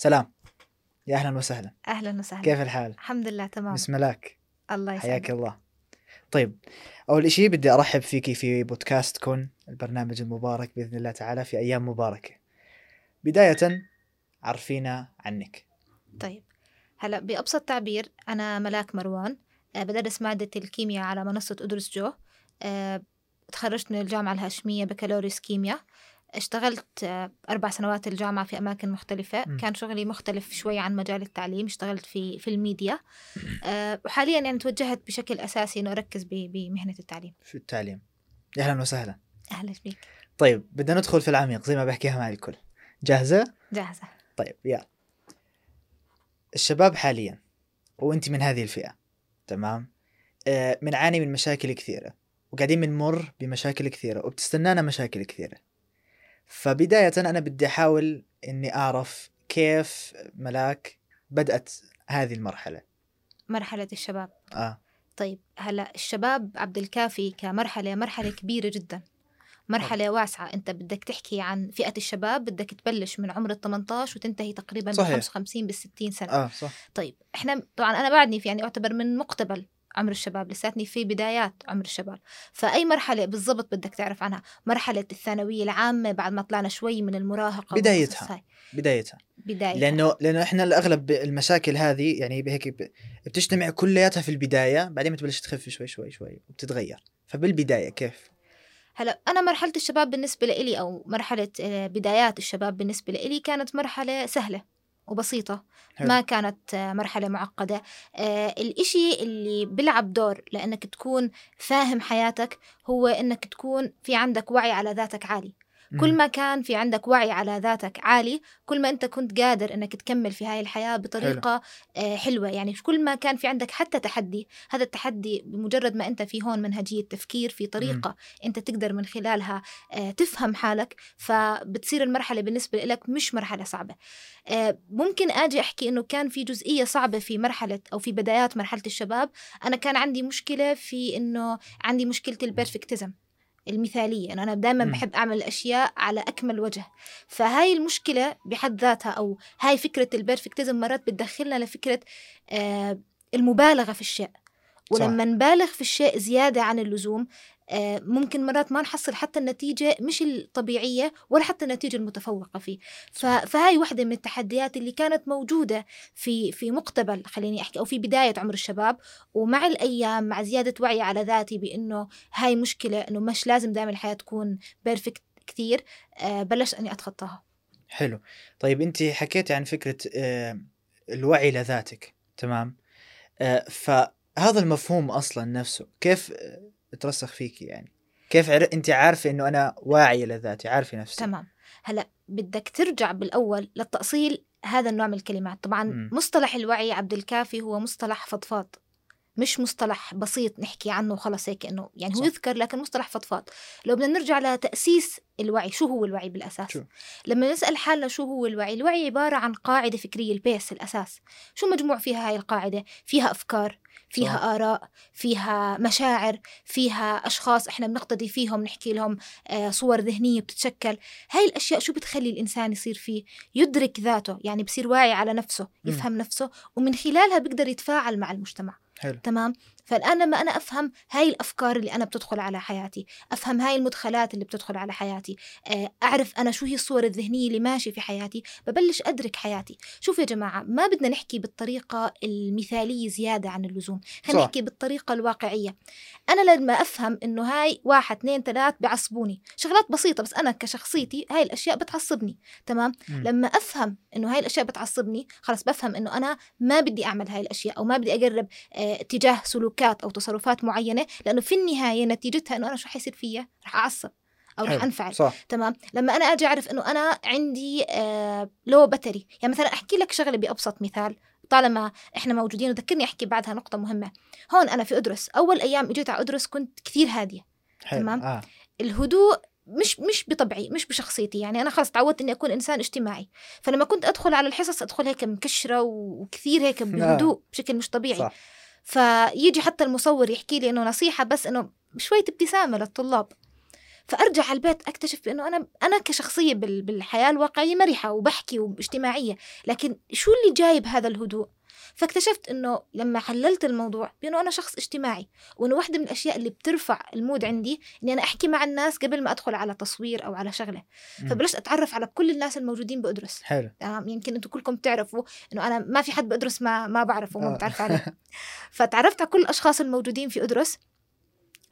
سلام. يا أهلا وسهلا. أهلا وسهلا. كيف الحال؟ الحمد لله تمام. بسم ملاك الله يسعدك. حياك الله. طيب أول شيء بدي أرحب فيكي في بودكاست كن البرنامج المبارك بإذن الله تعالى في أيام مباركة. بداية عرفينا عنك. طيب هلا بأبسط تعبير أنا ملاك مروان. أه بدرس مادة الكيمياء على منصة أدرس جو. أه تخرجت من الجامعة الهاشمية بكالوريوس كيمياء. اشتغلت أربع سنوات الجامعة في أماكن مختلفة. م. كان شغلي مختلف شوي عن مجال التعليم اشتغلت في في الميديا. أه وحاليا يعني توجهت بشكل أساسي إنه أركز بمهنة التعليم. في التعليم. يا أهلا وسهلا. أهلا بك طيب بدنا ندخل في العميق زي ما بحكيها مع الكل. جاهزة؟ جاهزة. طيب يلا. الشباب حاليا وأنت من هذه الفئة. تمام؟ آه بنعاني من مشاكل كثيرة وقاعدين بنمر بمشاكل كثيرة وبتستنانا مشاكل كثيرة. فبداية أنا بدي أحاول إني أعرف كيف ملاك بدأت هذه المرحلة. مرحلة الشباب. آه. طيب هلأ الشباب عبد الكافي كمرحلة مرحلة كبيرة جدا. مرحلة واسعة. أنت بدك تحكي عن فئة الشباب بدك تبلش من عمر ال 18 وتنتهي تقريبا صحيح. بال 55 بال 60 سنة. آه صح. طيب إحنا طبعا أنا بعدني في يعني أعتبر من مقتبل. عمر الشباب لساتني في بدايات عمر الشباب. فأي مرحلة بالضبط بدك تعرف عنها؟ مرحلة الثانوية العامة بعد ما طلعنا شوي من المراهقة بدايتها. بدايتها. بدايتها. لأنه لأنه إحنا الأغلب المشاكل هذه يعني هيك ب- بتجتمع كلياتها في البداية بعدين بتبلش تخف شوي شوي شوي وبتتغير. فبالبداية كيف؟ هلا أنا مرحلة الشباب بالنسبة لإلي أو مرحلة آه، بدايات الشباب بالنسبة لإلي كانت مرحلة سهلة. وبسيطة حلو. ما كانت مرحلة معقدة آه، الإشي اللي بيلعب دور لأنك تكون فاهم حياتك هو إنك تكون في عندك وعي على ذاتك عالي كل. ما كان في عندك وعي على ذاتك عالي كل ما أنت كنت قادر إنك تكمل في هاي الحياة بطريقة حلو. حلوة. يعني كل ما كان في عندك حتى تحدي هذا التحدي بمجرد ما أنت في هون منهجية تفكير في طريقة أنت تقدر من خلالها آه، تفهم حالك فبتصير المرحلة بالنسبة لك مش مرحلة صعبة. آه، ممكن آجي أحكي إنه كان في جزئية صعبة في مرحلة أو في بدايات مرحلة الشباب. أنا كان عندي مشكلة في إنه عندي مشكلة البرفكتزم المثالية أنا دائما مم. بحب أعمل الأشياء على أكمل وجه. فهاي المشكلة بحد ذاتها أو هاي فكرة البرفكتزم مرات بتدخلنا لفكرة آه المبالغة في الشيء. ولما نبالغ في الشيء زيادة عن اللزوم ممكن مرات ما نحصل حتى النتيجة مش الطبيعية ولا حتى النتيجة المتفوقة فيه. فهاي واحدة من التحديات اللي كانت موجودة في في مقتبل خليني أحكي أو في بداية عمر الشباب. ومع الأيام مع زيادة وعي على ذاتي بأنه هاي مشكلة أنه مش لازم دائما الحياة تكون بيرفكت كثير آه، بلشت أني أتخطاها. حلو. طيب أنت حكيتي عن فكرة آه، الوعي لذاتك. تمام؟ آه، فهذا المفهوم أصلا نفسه. كيف آه، ترسخ فيك يعني. كيف عر... أنت عارفة إنه أنا واعية لذاتي عارفة نفسي. تمام. هلأ بدك ترجع بالأول للتأصيل هذا النوع من الكلمات. طبعا مم. مصطلح الوعي عبد الكافي هو مصطلح فضفاض. مش مصطلح بسيط نحكي عنه وخلص هيك إنه يعني هو صح. يذكر لكن مصطلح فضفاض لو بدنا نرجع لتأسيس الوعي شو هو الوعي بالأساس شو؟ لما نسأل حالنا شو هو الوعي الوعي عبارة عن قاعدة فكرية البيس الأساس شو مجموع فيها هاي القاعدة فيها أفكار فيها صح. آراء فيها مشاعر فيها أشخاص إحنا بنقتدي فيهم نحكي لهم آه، صور ذهنية بتتشكل هاي الأشياء شو بتخلي الإنسان يصير فيه يدرك ذاته يعني بصير واعي على نفسه. يفهم نفسه ومن خلالها بيقدر يتفاعل مع المجتمع حلو. تمام؟ فالآن لما أنا أفهم هاي الأفكار اللي أنا بتدخل على حياتي أفهم هاي المدخلات اللي بتدخل على حياتي آه، أعرف أنا شو هي الصور الذهنية اللي ماشية في حياتي ببلش أدرك حياتي شوف يا جماعة ما بدنا نحكي بالطريقة المثالية زيادة عن اللزوم خلينا. نحكي بالطريقة الواقعية أنا لما أفهم إنه هاي واحد اثنين ثلاث بعصبوني شغلات بسيطة بس أنا كشخصيتي هاي الأشياء بتعصبني تمام مم. لما أفهم إنه هاي الأشياء بتعصبني خلص بفهم إنه أنا ما بدي أعمل هاي الأشياء أو ما بدي اقرب آه تجاه سلوكات أو تصرفات معينة لأنه في النهاية نتيجتها إنه أنا شو حيصير فيا؟ رح أعصب أو رح. أنفعل صح. تمام؟ لما أنا أجي أعرف إنه أنا عندي آه لو بتري يعني مثلا أحكي لك شغلة بأبسط مثال طالما إحنا موجودين وذكرني أحكي بعدها نقطة مهمة. هون أنا في أدرس أول أيام إجيت على أدرس كنت كثير هادية حلو تمام. آه. الهدوء مش مش بطبعي مش بشخصيتي يعني أنا خلص تعودت إني أكون إنسان اجتماعي. فلما كنت أدخل على الحصص أدخل هيك مكشرة وكثير هيك بهدوء بشكل مش طبيعي. صح. فيجي حتى المصور يحكي لي إنه نصيحة بس إنه شوية ابتسامة للطلاب. فأرجع على البيت أكتشف بانه أنا أنا كشخصية بال- بالحياة الواقعية مرحة وبحكي واجتماعية. لكن شو اللي جايب هذا الهدوء؟ فاكتشفت إنه لما حللت الموضوع بأنه أنا شخص اجتماعي وإنه واحدة من الأشياء اللي بترفع المود عندي إني أنا أحكي مع الناس قبل ما أدخل على تصوير أو على شغلة. فبلشت أتعرف على كل الناس الموجودين بأدرس. حلو. تمام؟ يمكن أنتم كلكم تعرفوا إنه أنا ما في حد بأدرس ما ما بعرفه وما آه. بتعرف عليه. فتعرفت على كل الأشخاص الموجودين في أدرس.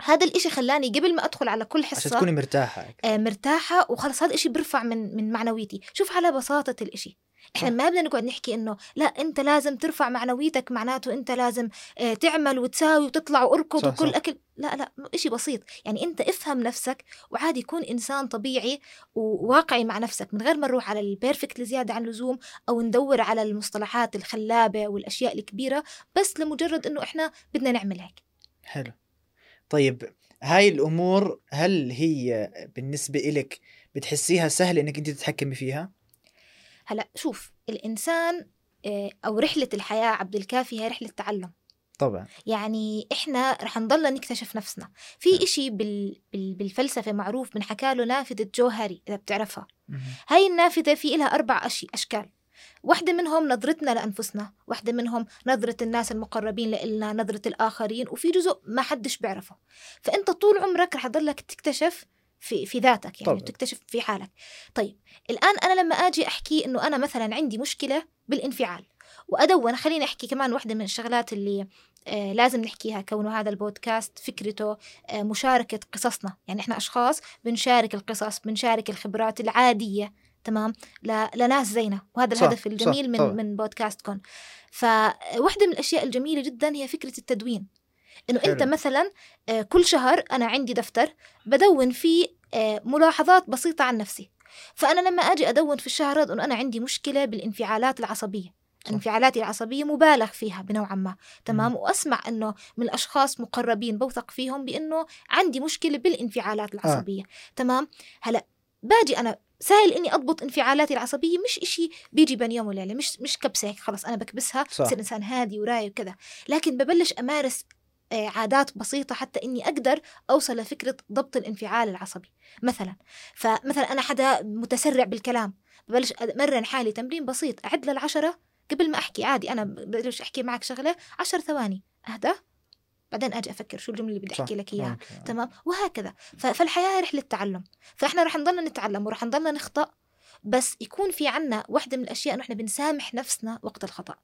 هذا الإشي خلاني قبل ما أدخل على كل عشان حصة تكوني مرتاحة. آه، مرتاحة وخلص هذا الإشي بيرفع من من معنويتي. شوف على بساطة الإشي. إحنا. ما بدنا نقعد نحكي إنه لا أنت لازم ترفع معنويتك معناته أنت لازم آه، تعمل وتساوي وتطلع وأركض صح، وكل صح. أكل. لا لا إشي بسيط. يعني أنت افهم نفسك وعادي كون إنسان طبيعي وواقعي مع نفسك. من غير ما نروح على البيرفكت لزيادة عن اللزوم أو ندور على المصطلحات الخلابة والأشياء الكبيرة بس لمجرد إنه إحنا بدنا نعمل هيك. حلو. طيب هاي الأمور هل هي بالنسبة إلك بتحسيها سهلة إنك أنت تتحكمي فيها؟ هلأ شوف الإنسان آه، أو رحلة الحياة عبد الكافي هي رحلة تعلم. طبعا. يعني إحنا رح نضلنا نكتشف نفسنا. نعم. في إشي بال... بال... بالفلسفة معروف بنحكى له نافذة جوهري إذا بتعرفها. هاي النافذة في لها أربع أشي أشكال. واحدة منهم نظرتنا لأنفسنا واحدة منهم نظرة الناس المقربين لإلنا نظرة الآخرين وفي جزء ما حدش بيعرفه. فأنت طول عمرك رح تضلك تكتشف في, في ذاتك يعني طبعاً. تكتشف في حالك. طيب الآن أنا لما أجي أحكي أنه أنا مثلا عندي مشكلة بالانفعال وأدون خليني أحكي كمان واحدة من الشغلات اللي آه لازم نحكيها كونه هذا البودكاست فكرته آه مشاركة قصصنا. يعني إحنا أشخاص بنشارك القصص بنشارك الخبرات العادية. تمام؟ ل... لناس زينا وهذا صح، الهدف صح، الجميل من طبعاً. من بودكاستكم. فواحدة من الأشياء الجميلة جدا هي فكرة التدوين. إنه أنت حلو. مثلا آه، كل شهر أنا عندي دفتر بدون فيه آه، ملاحظات بسيطة عن نفسي. فأنا لما أجي أدون في الشهر هذا إنه أنا عندي مشكلة بالانفعالات العصبية. صح. انفعالاتي العصبية مبالغ فيها بنوعا ما. تمام؟ مم. وأسمع أنه من الأشخاص مقربين بوثق فيهم بأنه عندي مشكلة بالانفعالات العصبية. تمام؟ هلأ باجي أنا سهل إني أضبط انفعالاتي العصبية مش إشي بيجي بين يوم وليلة مش مش كبسة هيك خلص أنا بكبسها. بصير إنسان هادي وراي وكذا. لكن ببلش أمارس آه، عادات بسيطة حتى إني أقدر أوصل لفكرة ضبط الانفعال العصبي. مثلا فمثلا أنا حدا متسرع بالكلام ببلش أمرن حالي تمرين بسيط أعد للعشرة قبل ما أحكي عادي أنا ببلش أحكي معك شغلة عشر ثواني أهدى بعدين أجي أفكر شو الجملة اللي بدي صح، أحكي لك ممكن. تمام؟ وهكذا. ف- فالحياة هي رحلة تعلم فإحنا رح نضلنا نتعلم ورح نضلنا نخطأ بس يكون في عنا واحدة من الأشياء إنه إحنا بنسامح نفسنا وقت الخطأ.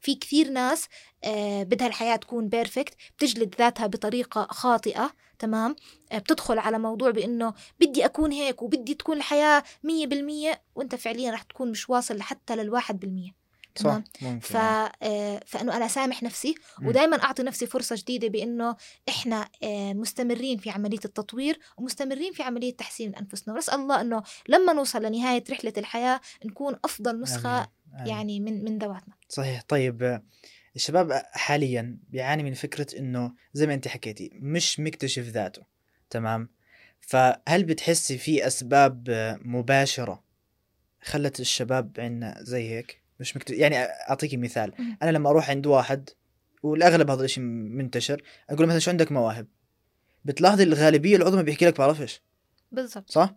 في كثير ناس آه بدها الحياة تكون بيرفكت بتجلد ذاتها بطريقة خاطئة. تمام؟ آه بتدخل على موضوع بأنه بدي أكون هيك وبدي تكون الحياة مية بالمية وأنت فعليا رح تكون مش واصل لحتى للواحد بالمية. تمام صح ممكن ف... آه، فإنه أنا سامح نفسي. ودائما أعطي نفسي فرصة جديدة بإنه إحنا آه، مستمرين في عملية التطوير ومستمرين في عملية تحسين أنفسنا ونسال الله إنه لما نوصل لنهاية رحلة الحياة نكون أفضل نسخة آمين. آمين. يعني من من ذواتنا صحيح طيب آه، الشباب حاليا بيعاني من فكرة إنه زي ما أنت حكيتي مش مكتشف ذاته تمام فهل بتحسي في أسباب آه، مباشرة خلت الشباب عنا زي هيك مش مكتشف يعني اعطيكي مثال. أنا لما أروح عند واحد والأغلب هذا الشيء منتشر أقول مثلا شو عندك مواهب؟ بتلاحظي الغالبية العظمى بيحكي لك بعرفش بالضبط. صح؟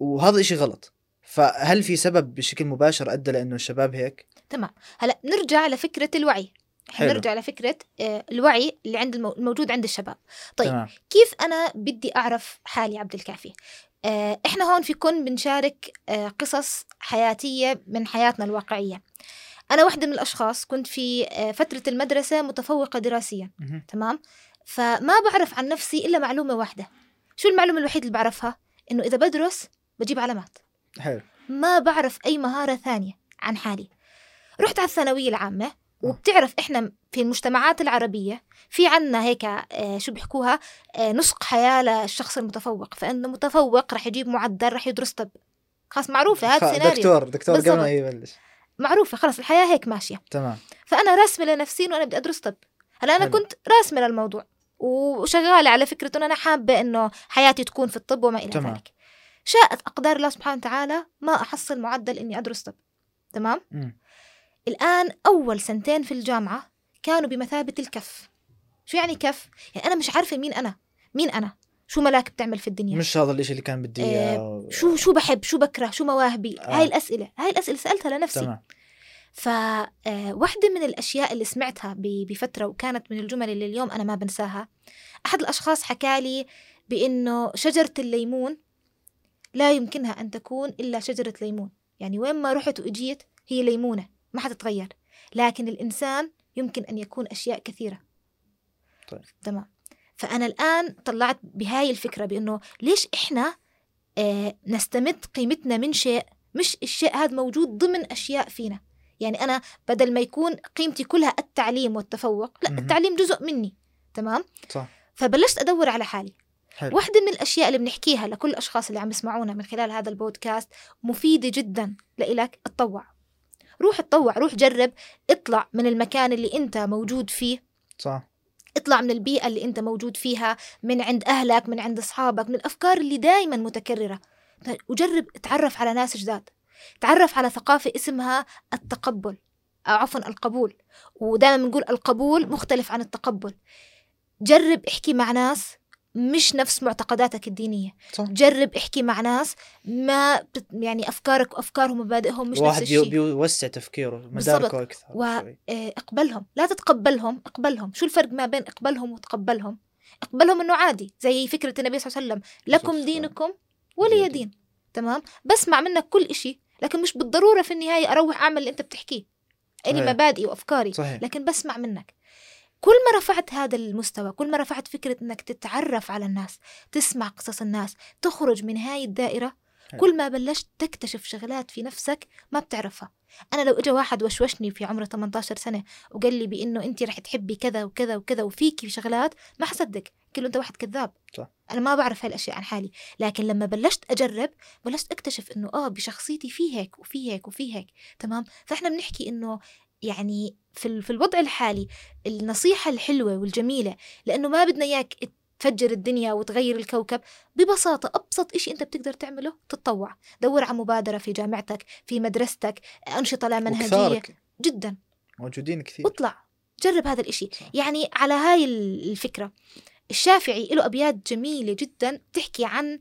وهذا إشي غلط. فهل في سبب بشكل مباشر أدى لأنه الشباب هيك؟ تمام. هلأ نرجع لفكرة الوعي. حلو. نرجع لفكرة آه، الوعي اللي عند المو... الموجود عند الشباب. طيب تمام. كيف أنا بدي أعرف حالي عبد الكافي؟ آه، إحنا هون في كون بنشارك آه، قصص حياتية من حياتنا الواقعية أنا واحدة من الأشخاص كنت في آه، فترة المدرسة متفوقة دراسيا. تمام؟ فما بعرف عن نفسي إلا معلومة واحدة شو المعلومة الوحيدة اللي بعرفها؟ إنه إذا بدرس بجيب علامات حلو ما بعرف أي مهارة ثانية عن حالي رحت على الثانوية العامة وبتعرف إحنا في المجتمعات العربية في عنا هيك آه، شو بيحكوها؟ آه، نسق حياة للشخص المتفوق فإنه متفوق رح يجيب معدل رح يدرس طب. خلاص معروفة هذا خ- سيناريو دكتور دكتور قبل. ما يبلش. معروفة خلاص الحياة هيك ماشية. تمام. فأنا راسمة لنفسي إنه أنا بدي أدرس طب. هلأ أنا حلو. كنت راسمة للموضوع وشغالة على فكرة إنه أنا حابة إنه حياتي تكون في الطب وما إلى. ذلك. شاءت أقدار الله سبحانه وتعالى ما أحصل معدل إني أدرس طب. تمام؟ مم. الآن أول سنتين في الجامعة كانوا بمثابة الكف. شو يعني كف؟ يعني أنا مش عارفة مين أنا. مين أنا؟ شو ملاك بتعمل في الدنيا؟ مش هذا الإشي اللي كان بدي إياه؟ شو شو بحب؟ شو بكره؟ شو مواهبي؟ آه. هاي الأسئلة. هاي الأسئلة سألتها لنفسي. تمام. فواحدة من الأشياء اللي سمعتها بفترة وكانت من الجمل اللي اليوم أنا ما بنساها. أحد الأشخاص حكالي بأنه شجرة الليمون لا يمكنها أن تكون إلا شجرة ليمون. يعني وين ما رحت وإجيت هي ليمونة. ما حتتغير. لكن الإنسان يمكن أن يكون أشياء كثيرة. طيب. تمام. فأنا الآن طلعت بهاي الفكرة بأنه ليش إحنا آه نستمد قيمتنا من شيء مش الشيء هذا موجود ضمن أشياء فينا. يعني أنا بدل ما يكون قيمتي كلها التعليم والتفوق لا. التعليم جزء مني. تمام؟ صح. فبلشت أدور على حالي. حلو. واحدة من الأشياء اللي بنحكيها لكل الأشخاص اللي عم يسمعونا من خلال هذا البودكاست مفيدة جدا. لإلك اتطوع روح اتطوع روح جرب اطلع من المكان اللي أنت موجود فيه. صح. اطلع من البيئة اللي أنت موجود فيها من عند أهلك من عند أصحابك من الأفكار اللي دائما متكررة. وجرب اتعرف على ناس جداد. تعرف على ثقافة اسمها التقبل أو عفوا القبول. ودائما بنقول القبول مختلف عن التقبل. جرب احكي مع ناس مش نفس معتقداتك الدينية. صح. جرب احكي مع ناس ما بت يعني أفكارك وأفكارهم ومبادئهم مش نفس الشيء. بيوسع تفكيره. مداركه أكثر. و- شوي. آه، اقبلهم. لا تتقبلهم اقبلهم. شو الفرق ما بين اقبلهم وتقبلهم؟ اقبلهم إنه عادي. زي فكرة النبي صلى الله عليه وسلم. لكم والسلام. دينكم ولي ولي دين. تمام؟ بسمع منك كل إشي لكن مش بالضرورة في النهاية أروح أعمل اللي أنت بتحكيه. إلي صحيح. مبادئي وأفكاري. صحيح. لكن بسمع منك. كل ما رفعت هذا المستوى كل ما رفعت فكرة أنك تتعرف على الناس تسمع قصص الناس تخرج من هاي الدائرة حلو. كل ما بلشت تكتشف شغلات في نفسك ما بتعرفها أنا لو إجا واحد وشوشني في عمره 18 سنة وقال لي بإنه أنت رح تحبي كذا وكذا وكذا وفيكي شغلات ما حصدق كله أنت واحد كذاب صح. أنا ما بعرف هالأشياء عن حالي لكن لما بلشت أجرب بلشت أكتشف إنه آه بشخصيتي في هيك وفي هيك وفي هيك تمام فإحنا بنحكي إنه يعني في, في الوضع الحالي النصيحة الحلوة والجميلة لأنه ما بدنا إياك تفجر الدنيا وتغير الكوكب ببساطة أبسط إشي أنت بتقدر تعمله تتطوع. دور على مبادرة في جامعتك في مدرستك أنشطة لا منهجية. جدا. موجودين كثير. واطلع جرب هذا الإشي. صح. يعني على هاي ال- الفكرة الشافعي له أبيات جميلة جدا بتحكي عن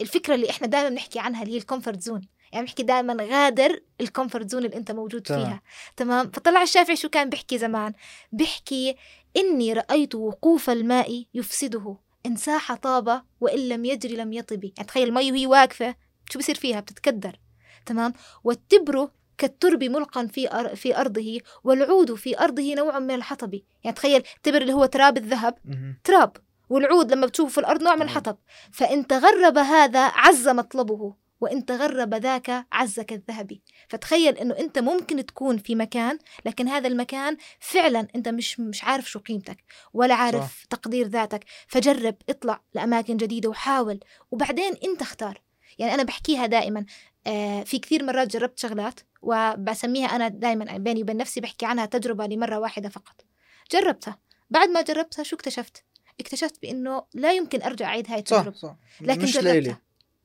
الفكرة اللي إحنا دائما بنحكي عنها اللي هي ال comfort zone يعني بنحكي دائما غادر ال comfort zone اللي أنت موجود تمام. فيها. تمام؟ فطلع الشافعي شو كان بيحكي زمان؟ بيحكي إني رأيت وقوف الماء يفسده إن ساح طاب وإن لم يجري لم يطب. يعني تخيل المي وهي واقفة شو بصير فيها؟ بتتكدر. تمام؟ والتبر كالترب ملقا في أر... في أرضه والعود في أرضه نوع من الحطب. يعني تخيل التبر اللي هو تراب الذهب. تراب. والعود لما بتشوفه في الأرض نوع من. الحطب. فإن تغرب هذا عز مطلبه. وإن تغرب ذاك عز كالذهب فتخيل إنه أنت ممكن تكون في مكان لكن هذا المكان فعلا أنت مش مش عارف شو قيمتك ولا عارف صح. صح. تقدير ذاتك. فجرب اطلع لأماكن جديدة وحاول وبعدين أنت اختار. يعني أنا بحكيها دائما آه في كثير مرات جربت شغلات وبسميها أنا دائما بيني وبين نفسي بحكي عنها تجربة لمرة واحدة فقط. جربتها. بعد ما جربتها شو اكتشفت؟ اكتشفت بإنه لا يمكن أرجع أعيد هاي صح التجربة. صح. لكن مش جربتها. ليلي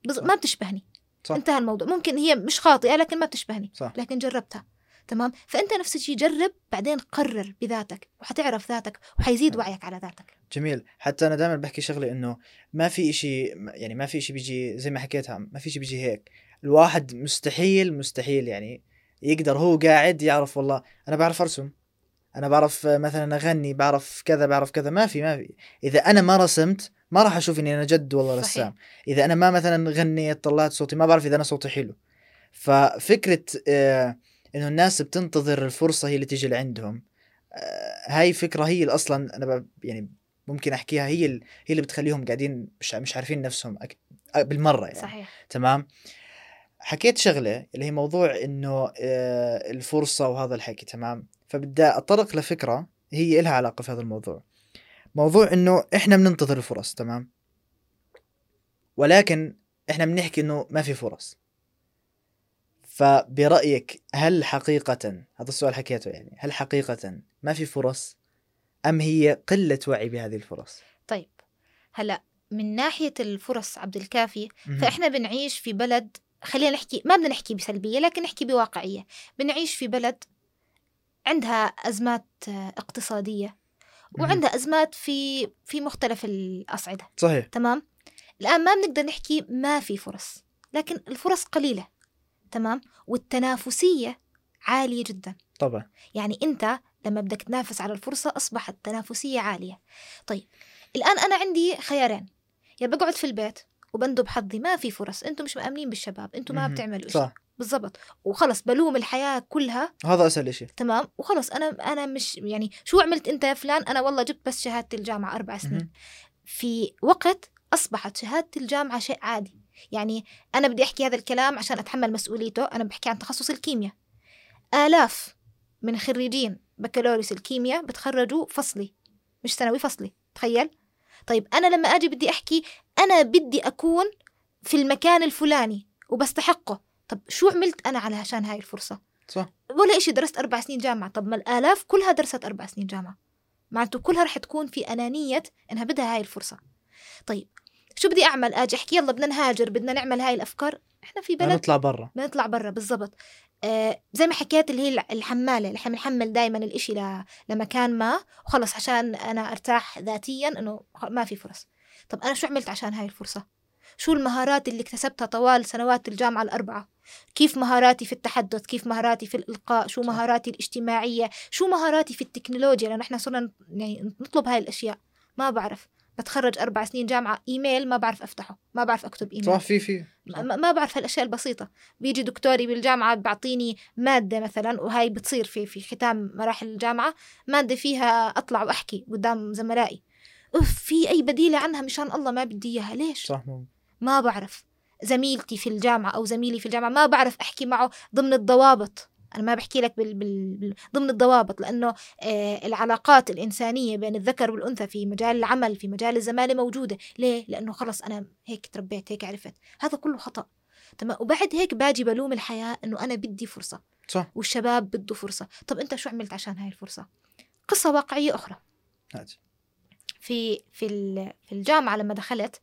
بز... صح. ما بتشبهني. صح. انتهى الموضوع. ممكن هي مش خاطئة لكن ما بتشبهني. صح. لكن جربتها. تمام؟ فأنت نفس الشيء جرب بعدين قرر بذاتك وحتعرف ذاتك وحيزيد نعم. وعيك على ذاتك. جميل. حتى أنا دائما بحكي شغله إنه ما في إشي يعني ما في إشي بيجي زي ما حكيتها ما في إشي بيجي هيك. الواحد مستحيل مستحيل يعني يقدر هو قاعد يعرف والله أنا بعرف أرسم. أنا بعرف مثلا أغني بعرف كذا بعرف كذا. ما في ما في. إذا أنا ما رسمت ما راح أشوف إني أنا جد والله صحيح. رسام. إذا أنا ما مثلا غنيت طلعت صوتي ما بعرف إذا أنا صوتي حلو. ففكرة آه إنه الناس بتنتظر الفرصة هي اللي تيجي لعندهم آه هاي فكرة هي أصلا أنا يعني ممكن أحكيها هي هي اللي بتخليهم قاعدين مش مش عارفين نفسهم أك... بالمرة يعني. صحيح. تمام؟ حكيت شغلة اللي هي موضوع إنه آه، الفرصة وهذا الحكي تمام؟ فبدي اتطرق لفكرة هي إلها علاقة في هذا الموضوع. موضوع إنه إحنا بننتظر الفرص تمام ولكن إحنا بنحكي إنه ما في فرص فبرأيك هل حقيقة هذا السؤال حكيته يعني هل حقيقة ما في فرص أم هي قلة وعي بهذه الفرص طيب هلأ من ناحية الفرص عبد الكافي مهم. فإحنا بنعيش في بلد خلينا نحكي ما بدنا نحكي بسلبية لكن نحكي بواقعية بنعيش في بلد عندها أزمات اقتصادية مهم. وعندها أزمات في في مختلف الأصعدة. صحيح. تمام؟ الآن ما بنقدر نحكي ما في فرص لكن الفرص قليلة. تمام؟ والتنافسية عالية جدا. طبعا. يعني أنت لما بدك تنافس على الفرصة أصبحت التنافسية عالية. طيب الآن أنا عندي خيارين. يا بقعد في البيت وبندب حظي ما في فرص. أنتم مش مأمنين بالشباب. أنتم ما. بتعملوا شيء. بالضبط. وخلص بلوم الحياة كلها. هذا أسهل شيء تمام؟ وخلص أنا أنا مش يعني شو عملت أنت يا فلان؟ أنا والله جبت بس شهادة الجامعة أربع سنين. مهم. في وقت أصبحت شهادة الجامعة شيء عادي. يعني أنا بدي أحكي هذا الكلام عشان أتحمل مسؤوليته. أنا بحكي عن تخصص الكيمياء. آلاف من خريجين بكالوريوس الكيمياء بتخرجوا فصلي مش سنوي فصلي. تخيل؟ طيب أنا لما أجي بدي أحكي أنا بدي أكون في المكان الفلاني وبستحقه. طب شو عملت أنا على عشان هاي الفرصة؟ صح. ولا إشي درست أربع سنين جامعة. طب ما الآلاف كلها درست أربع سنين جامعة. معناته كلها رح تكون في أنانية إنها بدها هاي الفرصة. طيب شو بدي أعمل؟ أجي أحكي يلا بدنا نهاجر بدنا نعمل هاي الأفكار. إحنا في بلد نطلع برا. بنطلع برا بالضبط. آه زي ما حكيت اللي هي الحمالة اللي بنحمل دائما الإشي ل... لمكان ما. وخلص عشان أنا أرتاح ذاتيا إنه خ- ما في فرص. طب أنا شو عملت عشان هاي الفرصة؟ شو المهارات اللي اكتسبتها طوال سنوات الجامعة الأربعة؟ كيف مهاراتي في التحدث؟ كيف مهاراتي في الإلقاء؟ شو. مهاراتي الاجتماعية؟ شو مهاراتي في التكنولوجيا؟ لأنه إحنا صرنا يعني نطلب هاي الأشياء. ما بعرف. بتخرج أربع سنين جامعة إيميل ما بعرف أفتحه. ما بعرف أكتب إيميل. صح في في. ما بعرف هالأشياء البسيطة. بيجي دكتوري بالجامعة بيعطيني مادة مثلا وهاي بتصير في في ختام مراحل الجامعة مادة فيها أطلع وأحكي قدام زملائي. اف في أي بديلة عنها مشان الله ما بدي إياها؟ ليش؟ صح ما بعرف. زميلتي في الجامعة أو زميلي في الجامعة ما بعرف أحكي معه ضمن الضوابط. أنا ما بحكي لك بال... بال... بال... ضمن الضوابط لأنه آه العلاقات الإنسانية بين الذكر والأنثى في مجال العمل في مجال الزمالة موجودة. ليه؟ لأنه خلص أنا هيك تربيت هيك عرفت. هذا كله خطأ. تمام؟ وبعد هيك باجي بلوم الحياة إنه أنا بدي فرصة. صح. والشباب بده فرصة. طب أنت شو عملت عشان هاي الفرصة؟ قصة واقعية أخرى. هات. في في في الجامعة لما دخلت.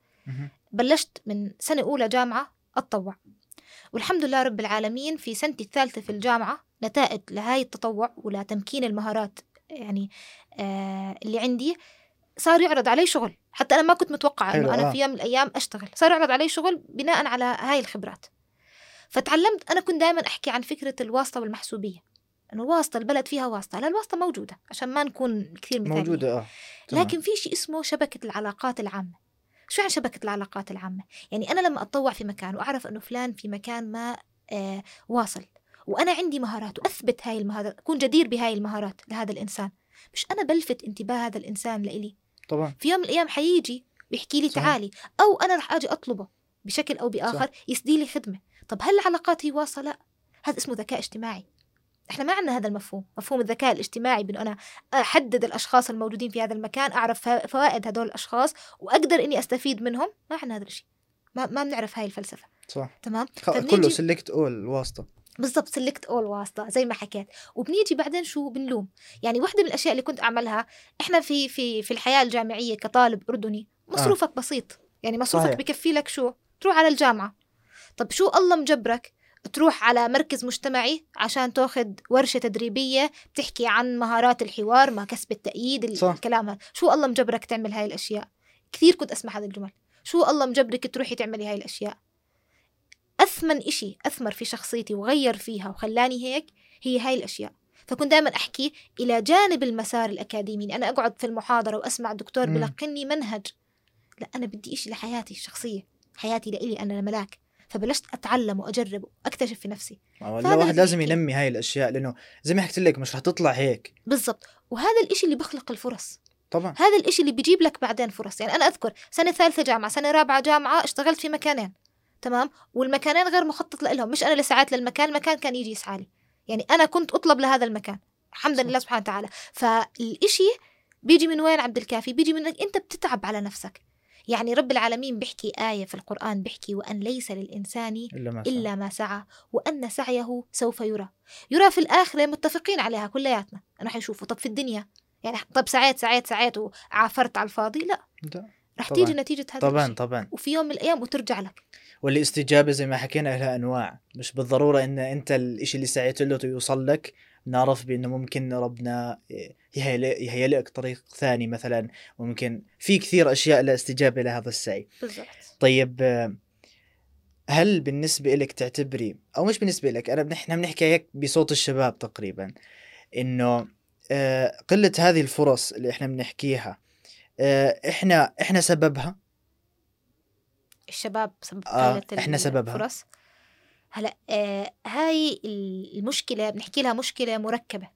بلشت من سنة أولى جامعة أتطوع. والحمد لله رب العالمين في سنتي الثالثة في الجامعة نتائج لهاي التطوع ولتمكين المهارات يعني آه اللي عندي صار يعرض علي شغل. حتى أنا ما كنت متوقعة إنه أنا آه. في يوم من الأيام أشتغل. صار يعرض علي شغل بناء على هاي الخبرات. فتعلمت أنا كنت دائما أحكي عن فكرة الواسطة والمحسوبية. إنه الواسطة البلد فيها واسطة. لا الواسطة موجودة عشان ما نكون كثير مثاليين. موجودة آه. لكن في شيء اسمه شبكة العلاقات العامة. شو عن شبكة العلاقات العامة؟ يعني أنا لما أتطوع في مكان وأعرف أنه فلان في مكان ما آه واصل وأنا عندي مهارات وأثبت هاي المهارات أكون جدير بهاي المهارات لهذا الإنسان مش أنا بلفت انتباه هذا الإنسان لإلي طبعا في يوم من الأيام حيجي بيحكي لي صحيح. تعالي أو أنا رح أجي أطلبه بشكل أو بآخر يسدي لي خدمة طب هل العلاقات هي واصلة؟ لا هذا اسمه ذكاء اجتماعي إحنا ما عندنا هذا المفهوم مفهوم الذكاء الاجتماعي بأنه أنا أحدد الأشخاص الموجودين في هذا المكان أعرف فوائد هدول الأشخاص وأقدر إني أستفيد منهم ما عندنا هذا الشيء. ما ما بنعرف هاي الفلسفة. صح. تمام؟ كله سلكت اول الواسطة بالضبط سلكت اول واسطة زي ما حكيت. وبنيجي بعدين شو بنلوم؟ يعني واحدة من الأشياء اللي كنت أعملها إحنا في في في الحياة الجامعية كطالب أردني مصروفك بسيط. يعني مصروفك صحيح. بكفي لك شو؟ تروح على الجامعة. طب شو الله مجبرك؟ تروح على مركز مجتمعي عشان تاخذ ورشة تدريبية بتحكي عن مهارات الحوار ما كسب التأييد ال- صح. الكلام هذا. شو الله مجبرك تعمل هاي الأشياء؟ كثير كنت أسمع هذه الجمل. شو الله مجبرك تروحي تعملي هاي الأشياء؟ أثمن إشي أثمر في شخصيتي وغير فيها وخلاني هيك هي هاي الأشياء. فكنت دائما أحكي إلى جانب المسار الأكاديمي إني أنا أقعد في المحاضرة وأسمع الدكتور. بلقني منهج. لا أنا بدي إشي لحياتي الشخصية حياتي لإلي أنا ملاك فبلشت أتعلم وأجرب وأكتشف في نفسي. فهذا الواحد لازم. ينمي هاي الأشياء لأنه زي ما حكيت لك مش رح تطلع هيك. بالضبط. وهذا الإشي اللي بخلق الفرص. طبعا. هذا الإشي اللي بيجيب لك بعدين فرص. يعني أنا أذكر سنة ثالثة جامعة سنة رابعة جامعة اشتغلت في مكانين تمام؟ والمكانين غير مخطط لهم مش أنا اللي سعيت للمكان المكان كان يجي يسعى لي. يعني أنا كنت أطلب لهذا المكان. الحمد. لله سبحانه وتعالى. فالإشي بيجي من وين عبد الكافي؟ بيجي من إنك أنت بتتعب على نفسك. يعني رب العالمين بيحكي آية في القرآن بيحكي وأن ليس للإنسان إلا ما شاء إلا ما سعى وأن سعيه سوف يرى. يرى في الآخرة متفقين عليها كلياتنا. أنا حيشوفوا طب في الدنيا؟ يعني طب سعيت سعيت سعيت وعافرت على الفاضي؟ لا. ده. رح طبعاً. تيجي نتيجة هذا طبعا الشيء. طبعا. وفي يوم من الأيام وترجع لك. والاستجابة زي ما حكينا لها أنواع. مش بالضرورة أن أنت الإشي اللي سعيت له يوصل لك. نعرف بأنه ممكن ربنا يهيئ لك طريق ثاني مثلا. ممكن في كثير أشياء لاستجابه لهذا السعي. بالضبط. طيب هل بالنسبة لك تعتبري أو مش بالنسبة لك أنا نحن بنحكي هيك بصوت الشباب تقريبا إنه آه، قلة هذه الفرص اللي إحنا بنحكيها آه، إحنا إحنا سببها؟ الشباب سبب آه، إحنا سببها. الفرص؟ هلا آه هاي المشكلة بنحكي لها مشكلة مركبة.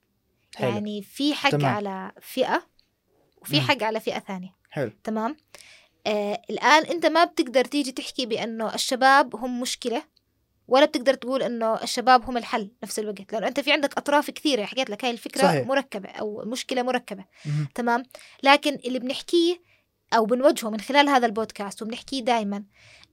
حلو. يعني في حق تمام. على فئة وفي مم. حق على فئة ثانية. حلو. تمام؟ آه الآن أنت ما بتقدر تيجي تحكي بأنه الشباب هم مشكلة ولا بتقدر تقول أنه الشباب هم الحل نفس الوقت. لأنه أنت في عندك أطراف كثيرة حكيت لك هاي الفكرة صحيح. مركبة أو مشكلة مركبة. مهم. تمام؟ لكن اللي بنحكيه أو بنوجهه من خلال هذا البودكاست وبنحكيه دائما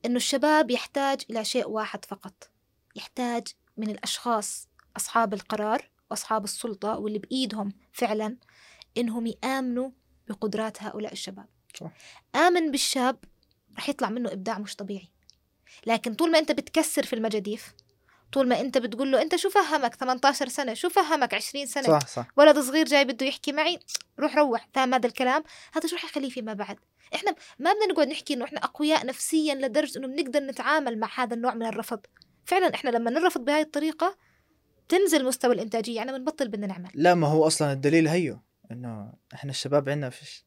إنه الشباب يحتاج إلى شيء واحد فقط. يحتاج من الأشخاص أصحاب القرار وأصحاب السلطة واللي بإيدهم فعلا إنهم يآمنوا بقدرات هؤلاء الشباب. صح. آمن بالشاب رح يطلع منه إبداع مش طبيعي. لكن طول ما أنت بتكسر في المجاديف طول ما أنت بتقول له أنت شو فهمك؟ 18 سنة شو فهمك؟ 20 سنة؟ صح صح. ولد صغير جاي بده يحكي معي؟ روح روح فاهم هذا الكلام؟ هذا شو رح يخليه فيما بعد؟ إحنا ما بدنا نقعد نحكي إنه إحنا أقوياء نفسيا لدرجة إنه بنقدر نتعامل مع هذا النوع من الرفض. فعلا إحنا لما نرفض بهاي الطريقة تنزل مستوى الإنتاجية يعني بنبطل بدنا نعمل. لا ما هو أصلا الدليل هيو إنه إحنا الشباب عندنا فيش.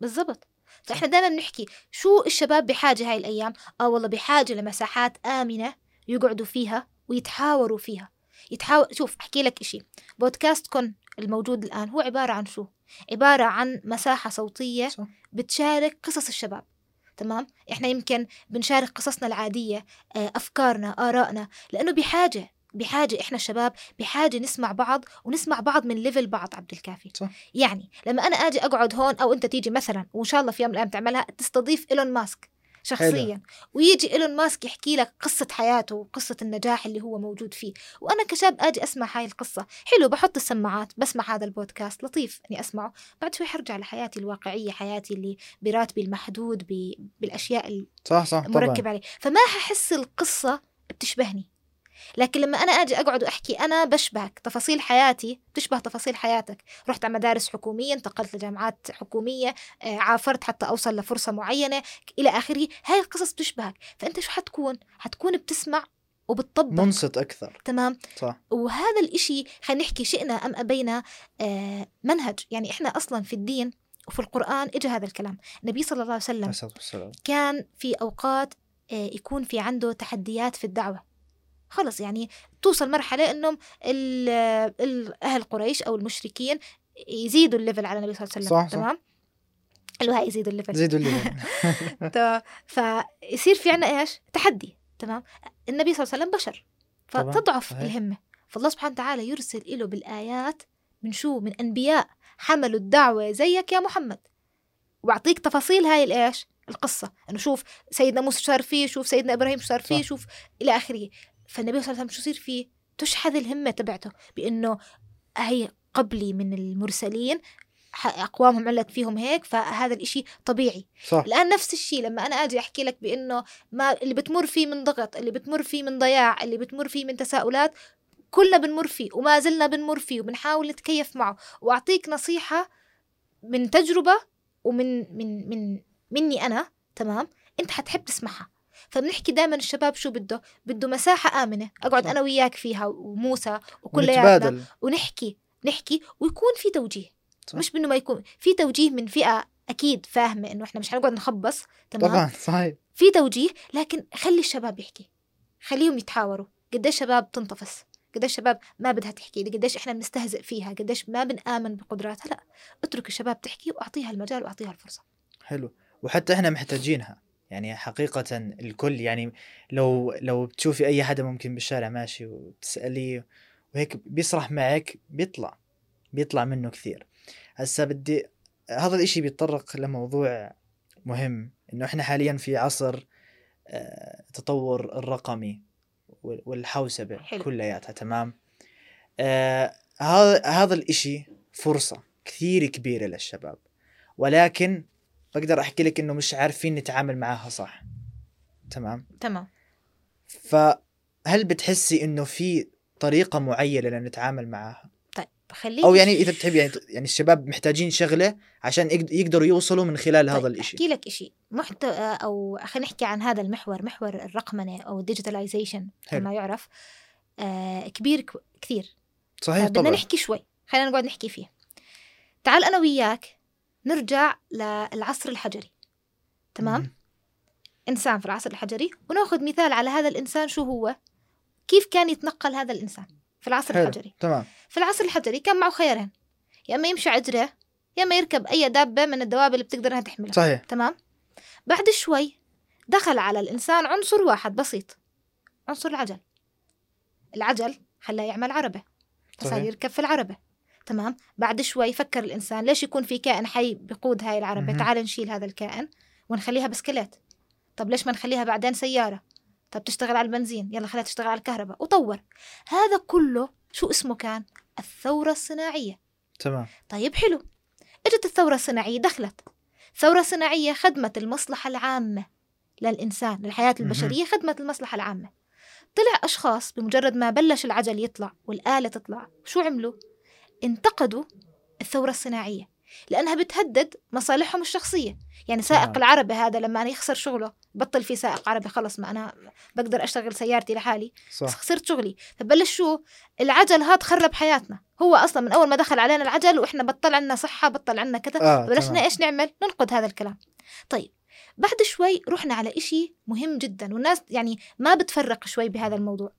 بالضبط. فإحنا دائما بنحكي شو الشباب بحاجة هاي الأيام؟ آه والله بحاجة لمساحات آمنة يقعدوا فيها ويتحاوروا فيها. يتحاور شوف أحكي لك إشي. بودكاست كن الموجود الآن هو عبارة عن شو؟ عبارة عن مساحة صوتية صح. بتشارك قصص الشباب. تمام؟ إحنا يمكن بنشارك قصصنا العادية آه، أفكارنا آرائنا لأنه بحاجة بحاجة إحنا الشباب بحاجة نسمع بعض ونسمع بعض من level بعض عبد الكافي. صح. يعني لما أنا آجي أقعد هون أو أنت تيجي مثلا وإن شاء الله في يوم من الأيام تعملها تستضيف إيلون ماسك. شخصيا. ويجي إيلون ماسك يحكي لك قصة حياته وقصة النجاح اللي هو موجود فيه. وأنا كشاب آجي أسمع هاي القصة. حلو بحط السماعات بسمع هذا البودكاست لطيف إني أسمعه. بعد شوي حرجع لحياتي الواقعية حياتي اللي براتبي المحدود. بالأشياء صح صح طبعا. مركب عليه فما ححس القصة بتشبهني. لكن لما أنا أجي أقعد وأحكي أنا بشبهك تفاصيل حياتي بتشبه تفاصيل حياتك. رحت على مدارس حكومية انتقلت لجامعات حكومية آه، عافرت حتى أوصل لفرصة معينة إلى آخره. هاي القصص بتشبهك. فأنت شو حتكون؟ حتكون بتسمع وبتطبق. منصت أكثر. تمام؟ صح. وهذا الإشي خلينا نحكي شئنا أم أبينا آه، منهج. يعني إحنا أصلا في الدين وفي القرآن إجا هذا الكلام. النبي صلى الله عليه وسلم كان في أوقات آه، يكون في عنده تحديات في الدعوة. خلص يعني توصل مرحلة ال- أهل قريش أو المشركين يزيدوا ال level على النبي صلى الله عليه وسلم صح، صح. تمام اللي هو هاي يزيدوا ال level زيدوا اللي تمام فيصير في عنا إيش؟ تحدي تمام النبي صلى الله عليه وسلم بشر طبعاً، فتضعف صحيح. الهمة فالله سبحانه وتعالى يرسل له بالآيات من شو؟ من أنبياء حملوا الدعوة زيك يا محمد وبعطيك تفاصيل هاي الإيش؟ القصة إنه شوف سيدنا موسى شو صار فيه شوف سيدنا إبراهيم شو صار فيه صح. شوف إلى آخره فالنبي صلى الله عليه وسلم شو يصير فيه؟ تشحذ الهمة تبعته بإنه هي قبلي من المرسلين أقوامهم علت فيهم هيك فهذا الإشي طبيعي. صح. الآن نفس الشيء لما أنا أجي أحكي لك بإنه ما اللي بتمر فيه من ضغط اللي بتمر فيه من ضياع اللي بتمر فيه من تساؤلات كلنا بنمر فيه وما زلنا بنمر فيه وبنحاول نتكيف معه. وأعطيك نصيحة من تجربة ومن من من مني أنا تمام؟ أنت حتحب تسمعها. فبنحكي دائما الشباب شو بده؟ بده مساحة آمنة. أقعد صح. أنا وياك فيها وموسى وكلياتنا ونتبادل. ونحكي نحكي ويكون في توجيه. صح. مش بانه ما يكون في توجيه من فئة أكيد فاهمة إنه إحنا مش حنقعد نخبص تمام؟ طبعا صحيح. في توجيه لكن خلي الشباب يحكي. خليهم يتحاوروا. قديش شباب تنطفس قديش شباب ما بدها تحكي؟ قديش إحنا بنستهزئ فيها؟ قديش ما بنآمن بقدراتها؟ لا. اترك الشباب تحكي وأعطيها المجال وأعطيها الفرصة. حلو. وحتى إحنا محتاجينها. يعني حقيقة الكل يعني لو لو بتشوفي أي حدا ممكن بالشارع ماشي وتسأليه وهيك بيسرح معك بيطلع بيطلع منه كثير هسا بدي هذا الإشي بيتطرق لموضوع مهم إنه إحنا حاليا في عصر آه، التطور الرقمي وال- والحوسبة. كلياتها تمام آه، هذا هذا الإشي فرصة كثير كبيرة للشباب ولكن بقدر أحكي لك إنه مش عارفين نتعامل معاها صح. تمام؟ تمام. فهل بتحسي إنه في طريقة معينة لنتعامل معاها؟ طيب خليك أو يعني إذا بتحب يعني يعني الشباب محتاجين شغلة عشان يقد- يقدروا يوصلوا من خلال هذا طيب الإشي. أحكي لك شيء محتوى أو خلينا نحكي عن هذا المحور محور الرقمنة أو الديجيتاليزيشن. كما يعرف. آه كبير كثير. صحيح بدنا طبعا. نحكي شوي. خلينا نقعد نحكي فيه. تعال أنا وياك نرجع للعصر الحجري. تمام؟ مم. إنسان في العصر الحجري ونأخذ مثال على هذا الإنسان شو هو؟ كيف كان يتنقل هذا الإنسان في العصر حلو الحجري؟ تمام. في العصر الحجري كان معه خيارين يا إما يمشي عجرة يا إما يركب أي دابة من الدواب اللي بتقدر إنها تحملها صحيح. تمام؟ بعد شوي دخل على الإنسان عنصر واحد بسيط عنصر العجل. العجل خلاه يعمل عربة صار. يركب في العربة. تمام؟ بعد شوي فكر الإنسان ليش يكون في كائن حي بقود هاي العربة مهم. تعال نشيل هذا الكائن ونخليها بسكليت. طب ليش ما نخليها بعدين سيارة؟ طب تشتغل على البنزين يلا خليها تشتغل على الكهرباء. وطور. هذا كله شو اسمه كان؟ الثورة الصناعية. تمام. طيب حلو. إجت الثورة الصناعية دخلت. الثورة الصناعية خدمت المصلحة العامة للإنسان للحياة مهم. البشرية خدمت المصلحة العامة. طلع أشخاص بمجرد ما بلش العجل يطلع والآلة تطلع شو عملوا؟ انتقدوا الثورة الصناعية لأنها بتهدد مصالحهم الشخصية. يعني سائق نعم. العربة هذا لما أنا يخسر شغله بطل في سائق عربي خلص ما أنا بقدر أشتغل سيارتي لحالي بس صح. خسرت شغلي. فبلش شو العجل هاد خرب حياتنا. هو أصلا من أول ما دخل علينا العجل وإحنا بطل عنا صحة بطل عنا كذا آه بلشنا. إيش نعمل؟ ننقد هذا الكلام. طيب بعد شوي رحنا على إشي مهم جدا والناس يعني ما بتفرق شوي بهذا الموضوع.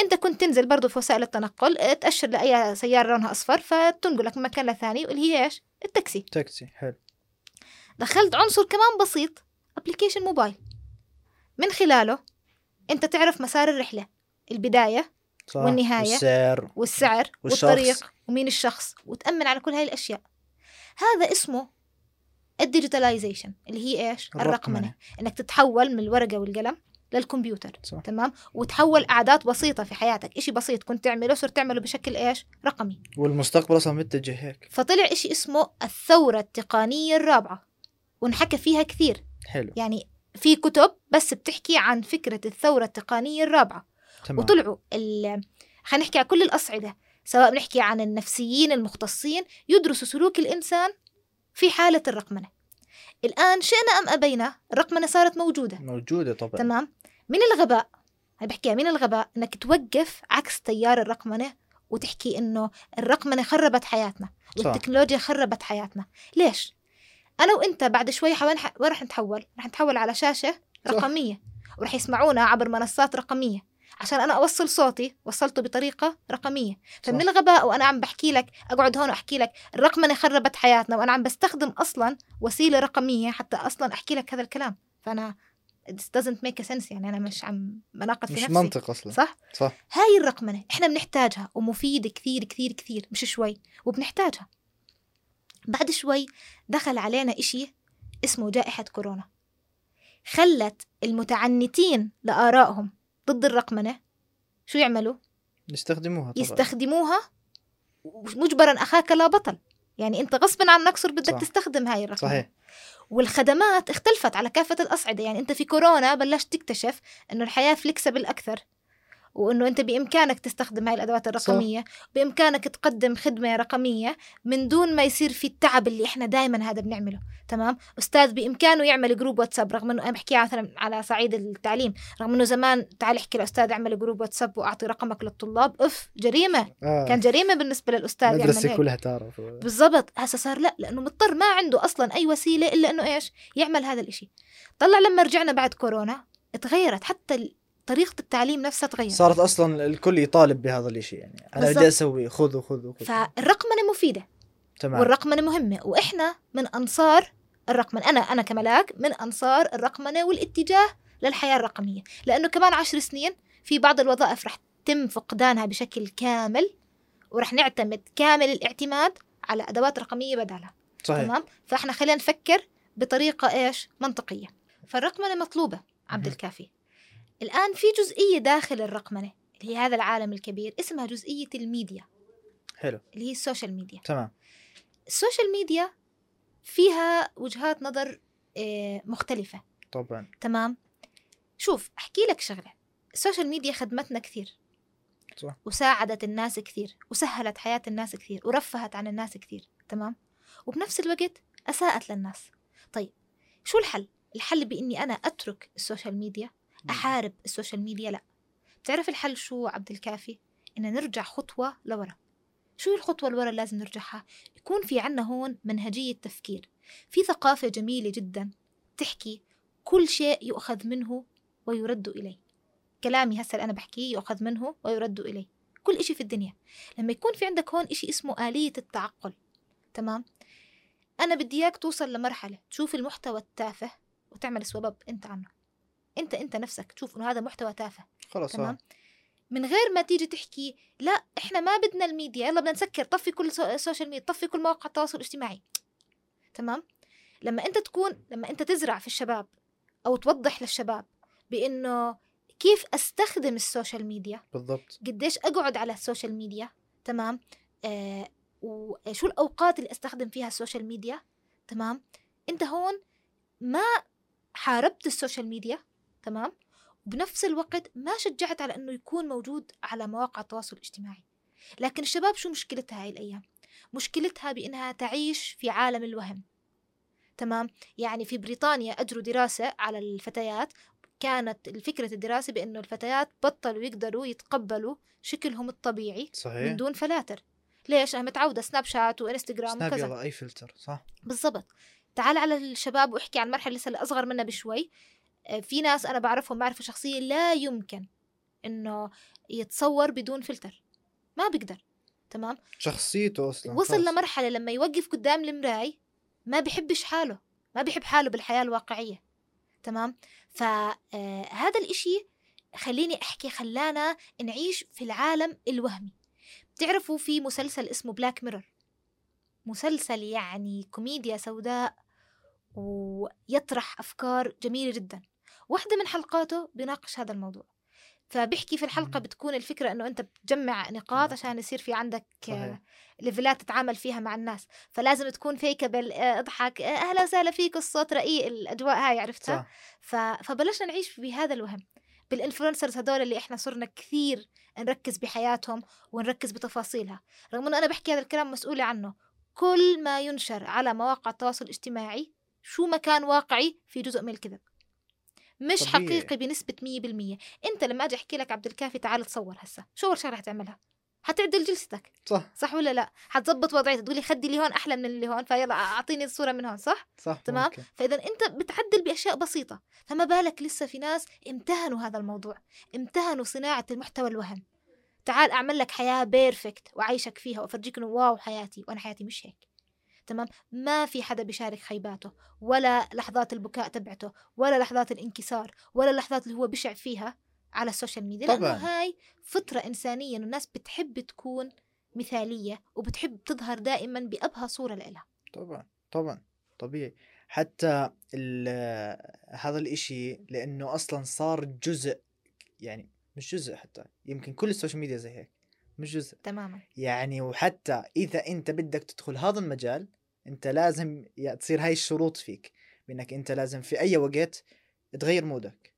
انت كنت تنزل برضو في وسائل التنقل آه، تأشر لأي سيارة لونها أصفر فتنقلك من مكان لثاني واللي هي إيش التاكسي تاكسي حلو دخلت عنصر كمان بسيط application موبايل من خلاله انت تعرف مسار الرحلة البداية صح والنهاية. والسعر والسعر والشخص. والطريق ومين الشخص وتأمن على كل هاي الأشياء هذا اسمه ال digitalization اللي هي إيش الرقمنة. الرقمنة إنك تتحول من الورقة والقلم للكمبيوتر صح. تمام؟ وتحول أعداد بسيطة في حياتك. إشي بسيط كنت تعمله صرت تعمله بشكل إيش؟ رقمي. والمستقبل أصلا متجه هيك. فطلع إشي اسمه الثورة التقنية الرابعة ونحكى فيها كثير. حلو. يعني في كتب بس بتحكي عن فكرة الثورة التقنية الرابعة. تمام. وطلعوا ال... خلينا نحكي على كل الأصعدة سواء بنحكي عن النفسيين المختصين يدرسوا سلوك الإنسان في حالة الرقمنة. الآن شئنا أم أبينا الرقمنة صارت موجودة. موجودة طبعا. تمام؟ من الغباء هاي بحكيها من الغباء إنك توقف عكس تيار الرقمنة وتحكي إنه الرقمنة خربت حياتنا. والتكنولوجيا خربت حياتنا ليش أنا وإنت بعد شوي وين ح... وين رح نتحول رح نتحول على شاشة صح. رقمية ورح يسمعونا عبر منصات رقمية عشان أنا أوصل صوتي وصلته بطريقة رقمية فمن. الغباء وأنا عم بحكي لك أقعد هون وأحكي لك الرقمنة خربت حياتنا وأنا عم بستخدم أصلا وسيلة رقمية حتى أصلا أحكي لك هذا الكلام فأنا it doesn't make a sense. يعني أنا مش عم بناقض في مش نفسي. منطق أصلا. صح؟ صح. هاي الرقمنة إحنا بنحتاجها ومفيدة كثير كثير كثير مش شوي وبنحتاجها. بعد شوي دخل علينا إشي اسمه جائحة كورونا. خلت المتعنتين لآرائهم ضد الرقمنة شو يعملوا؟ يستخدموها طبعا. يستخدموها مجبرا أخاك لا بطل. يعني أنت غصبا عنك صر بدك صح. تستخدم هاي الرقمنة. صحيح. والخدمات اختلفت على كافة الأصعدة. يعني أنت في كورونا بلشت تكتشف أنه الحياة flexible أكثر. وأنه أنت بإمكانك تستخدم هاي الأدوات الرقمية بإمكانك تقدم خدمة رقمية من دون ما يصير في التعب اللي إحنا دائما هذا بنعمله تمام؟ أستاذ بإمكانه يعمل group واتساب رغم أنه أنا بحكي مثلا على صعيد التعليم رغم أنه زمان تعال احكي لأستاذ أعمل group واتساب وأعطي رقمك للطلاب أف جريمة. آه. كان للأستاذ يعمل المدرسة هيك. كلها تعرف. بالضبط. هسه صار لا لأنه مضطر ما عنده أصلا أي وسيلة إلا إنه إيش؟ يعمل هذا الإشي. طلع لما رجعنا بعد كورونا تغيرت حتى طريقة التعليم نفسها تغيرت صارت أصلا الكل يطالب بهذا الشيء يعني. أنا. بدي أسوي خذوا خذوا فالرقمنه مفيدة. تمام. والرقمنه مهمة. وإحنا من أنصار الرقمنه أنا أنا كملاك من أنصار الرقمنه والاتجاه للحياة الرقمية. لأنه كمان عشر سنين في بعض الوظائف رح تم فقدانها بشكل كامل ورح نعتمد كامل الاعتماد على أدوات رقمية بدالها. صحيح. تمام؟ فإحنا خلينا نفكر بطريقة إيش؟ منطقية. فالرقمنه مطلوبة عبد. الكافي. الآن في جزئية داخل الرقمنة اللي هي هذا العالم الكبير اسمها جزئية الميديا. حلو. اللي هي ال social media. تمام. ال social media فيها وجهات نظر آه، مختلفة. طبعا. تمام؟ شوف أحكي لك شغلة. ال social media خدمتنا كثير. صح. وساعدت الناس كثير وسهلت حياة الناس كثير ورفهت عن الناس كثير. تمام؟ وبنفس الوقت أساءت للناس. طيب شو الحل؟ الحل بإني أنا أترك ال social media أحارب ال social media لا. بتعرف الحل شو عبد الكافي؟ إن نرجع خطوة لورا. شو الخطوة اللي لازم نرجعها؟ يكون في عنا هون منهجية تفكير. في ثقافة جميلة جدا تحكي كل شيء يؤخذ منه ويرد إليه. كلامي هسه اللي أنا بحكيه يؤخذ منه ويرد إليه. كل إشي في الدنيا. لما يكون في عندك هون إشي اسمه آلية التعقل تمام؟ أنا بدي إياك توصل لمرحلة تشوف المحتوى التافه وتعمل swipe up أنت عنه. أنت أنت نفسك تشوف إنه هذا محتوى تافه خلص تمام؟ تمام من غير ما تيجي تحكي لا إحنا ما بدنا الميديا يلا بدنا نسكر طفي كل so- social media طفي كل مواقع التواصل الاجتماعي تمام؟ لما انت تكون لما انت تزرع في الشباب أو توضح للشباب بإنه كيف أستخدم ال social media بالضبط. قديش أقعد على ال social media تمام؟ آه وشو الأوقات اللي أستخدم فيها ال social media تمام؟ أنت هون ما حاربت ال social media تمام؟ وبنفس الوقت ما شجعت على إنه يكون موجود على مواقع التواصل الاجتماعي. لكن الشباب شو مشكلتها هاي الأيام؟ مشكلتها بإنها تعيش في عالم الوهم. تمام؟ يعني في بريطانيا أجروا دراسة على الفتيات كانت الفكرة الدراسة بأنه الفتيات بطلوا يقدروا يتقبلوا شكلهم الطبيعي من صحيح دون فلاتر. ليش؟ أنا متعودة سناب شات وإنستغرام سناب وكذا. يلا أي فلتر صح؟ بالضبط. تعال على الشباب واحكي عن المرحلة لسه اللي أصغر منا بشوي. في ناس أنا بعرفهم معرفة شخصية لا يمكن إنه يتصور بدون فلتر. ما بيقدر تمام؟ شخصيته أصلا وصل خلص. لمرحلة لما يوقف قدام المراي ما بيحبش حاله ما بيحب حاله بالحياة الواقعية تمام؟ فهذا الإشي خليني أحكي خلانا نعيش في العالم الوهمي. بتعرفوا في مسلسل اسمه بلاك ميرور مسلسل يعني كوميديا سوداء ويطرح أفكار جميلة جدا. واحدة من حلقاته بيناقش هذا الموضوع. فبيحكي في الحلقة. بتكون الفكرة أنه أنت بتجمع نقاط عشان يصير في عندك صحيح. level ات تتعامل فيها مع الناس. فلازم تكون فيك بال آه، اضحك آه، أهلا وسهلا فيك الصوت رقيق الأجواء هاي عرفتها؟ صح. ف... فبلشنا نعيش بهذا الوهم. بال influencers هدول اللي إحنا صرنا كثير نركز بحياتهم ونركز بتفاصيلها. رغم إنه أنا بحكي هذا الكلام مسؤولة عنه. كل ما ينشر على مواقع التواصل الاجتماعي شو ما كان واقعي في جزء من الكذب. مش طبيعي. حقيقي بنسبة 100% أنت لما أجي أحكي لك عبد الكافي تعال تصور هسا شو أول شغلة حتعملها؟ حتعدل جلستك صح. صح ولا لا؟ حتظبط وضعيتك. تقولي خدي اللي هون أحلى من اللي هون فيلا أعطيني الصورة من هون صح؟ صح تمام. ممكن. فإذا أنت بتعدل بأشياء بسيطة. فما بالك لسه في ناس امتهنوا هذا الموضوع. امتهنوا صناعة المحتوى الوهم تعال أعمل لك حياة perfect واعيشك فيها وأفرجيك إنه wow حياتي وأنا حياتي مش هيك. تمام ما في حدا بيشارك خيباته ولا لحظات البكاء تبعته ولا لحظات الانكسار ولا اللحظات اللي هو بشع فيها على ال social media. طبعاً. هاي فطرة إنسانية إنه الناس بتحب تكون مثالية وبتحب تظهر دائما بأبهى صورة لها طبعا طبعا. طبيعي. حتى ال- هذا الإشي لأنه أصلا صار جزء يعني مش جزء حتى يمكن كل ال social media زي هيك مش جزء. تماما. يعني وحتى إذا أنت بدك تدخل هذا المجال أنت لازم يا- تصير هاي الشروط فيك بأنك أنت لازم في أي وقت تغير مودك.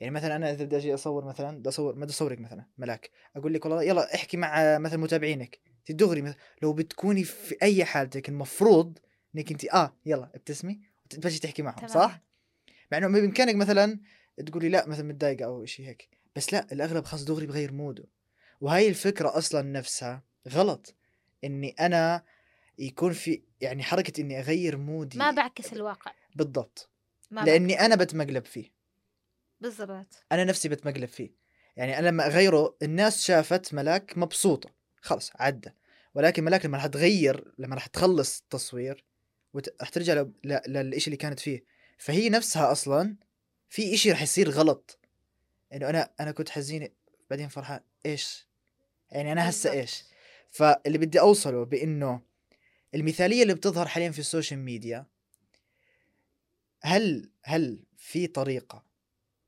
يعني مثلا أنا إذا بدي أجي أصور مثلا بدي أصور ما بدي أصورك مثلا ملاك. أقول لك والله يلا احكي مع مثلا متابعينك. انت دغري مثلا لو بتكوني في أي حالتك المفروض إنك أنت آه يلا ابتسمي وتبلشي تحكي معهم تمام. صح؟ مع إنه بإمكانك مثلا تقولي لا مثلا متضايقة أو شيء هيك. بس لا الأغلب خاص دغري بغير موده. وهاي الفكرة أصلا نفسها غلط. إني أنا يكون في يعني حركة إني أغير مودي ما بعكس الواقع. بالضبط. ما لأني أنا بتمقلب فيه. بالضبط. أنا نفسي بتمقلب فيه. يعني أنا لما أغيره الناس شافت ملاك مبسوطة. خلص عدى. ولكن ملاك لما راح تغير لما راح تخلص التصوير وراح ترجع ل- ل- للإشي اللي كانت فيه. فهي نفسها أصلا في إشي راح يصير غلط. إنه أنا أنا كنت حزين بعدين فرحان. إيش؟ يعني أنا هسه. إيش؟ فاللي بدي أوصله بإنه المثالية اللي بتظهر حاليا في السوشيال ميديا هل هل في طريقة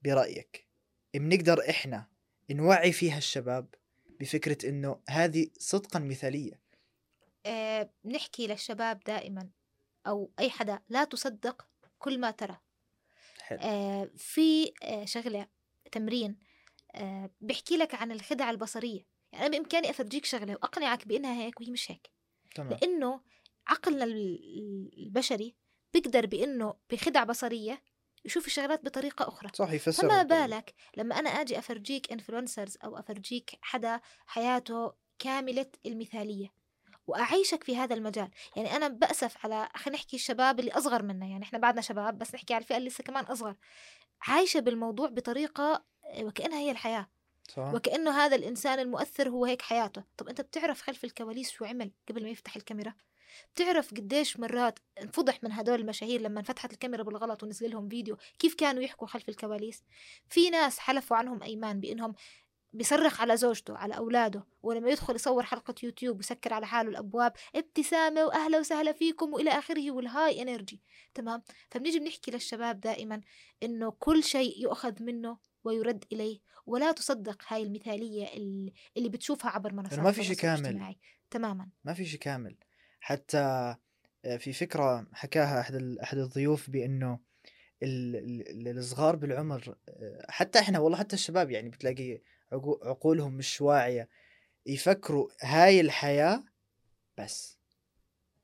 برأيك بنقدر إحنا نوعي فيها الشباب بفكرة إنه هذه صدقا مثالية؟ آه نحكي للشباب دائما أو أي حدا لا تصدق كل ما ترى. حلو. آه في آه شغلة تمرين آه بيحكي لك عن الخدع البصرية. يعني أنا بإمكاني أفرجيك شغلة وأقنعك بإنها هيك وهي مش هيك. تمام. لأنه عقلنا ال- البشري بيقدر بإنه بخدع بصرية يشوف الشغلات بطريقة أخرى. صح يفسر فما. بالك لما أنا آجي أفرجيك انفلونسرز أو أفرجيك حدا حياته كاملة المثالية وأعيشك في هذا المجال؟ يعني أنا بأسف على خلينا نحكي الشباب اللي أصغر منا يعني إحنا بعدنا شباب بس نحكي على الفئة اللي لسه كمان أصغر. عايشة بالموضوع بطريقة وكأنها هي الحياة. صح. وكأنه هذا الإنسان المؤثر هو هيك حياته. طب أنت بتعرف خلف الكواليس شو عمل قبل ما يفتح الكاميرا؟ بتعرف قديش مرات انفضح من هدول المشاهير لما انفتحت الكاميرا بالغلط ونزل لهم فيديو كيف كانوا يحكوا خلف الكواليس؟ في ناس حلفوا عنهم أيمان بأنهم بيصرخ على زوجته على أولاده ولما يدخل يصور حلقة يوتيوب ويسكر على حاله الأبواب ابتسامة وأهلا وسهلا فيكم وإلى آخره وال high energy تمام؟ فبنيجي بنحكي للشباب دائما إنه كل شيء يؤخذ منه ويرد إليه. ولا تصدق هاي المثالية ال- اللي بتشوفها عبر منصات ما في شيء كامل. الاجتماعي. تماما. ما في شيء كامل. حتى آه، في فكرة حكاها أحد أحد الضيوف بأنه ال- ال- الصغار بالعمر آه، حتى إحنا والله حتى الشباب يعني بتلاقي عقو- عقولهم مش واعية. يفكروا هاي الحياة بس.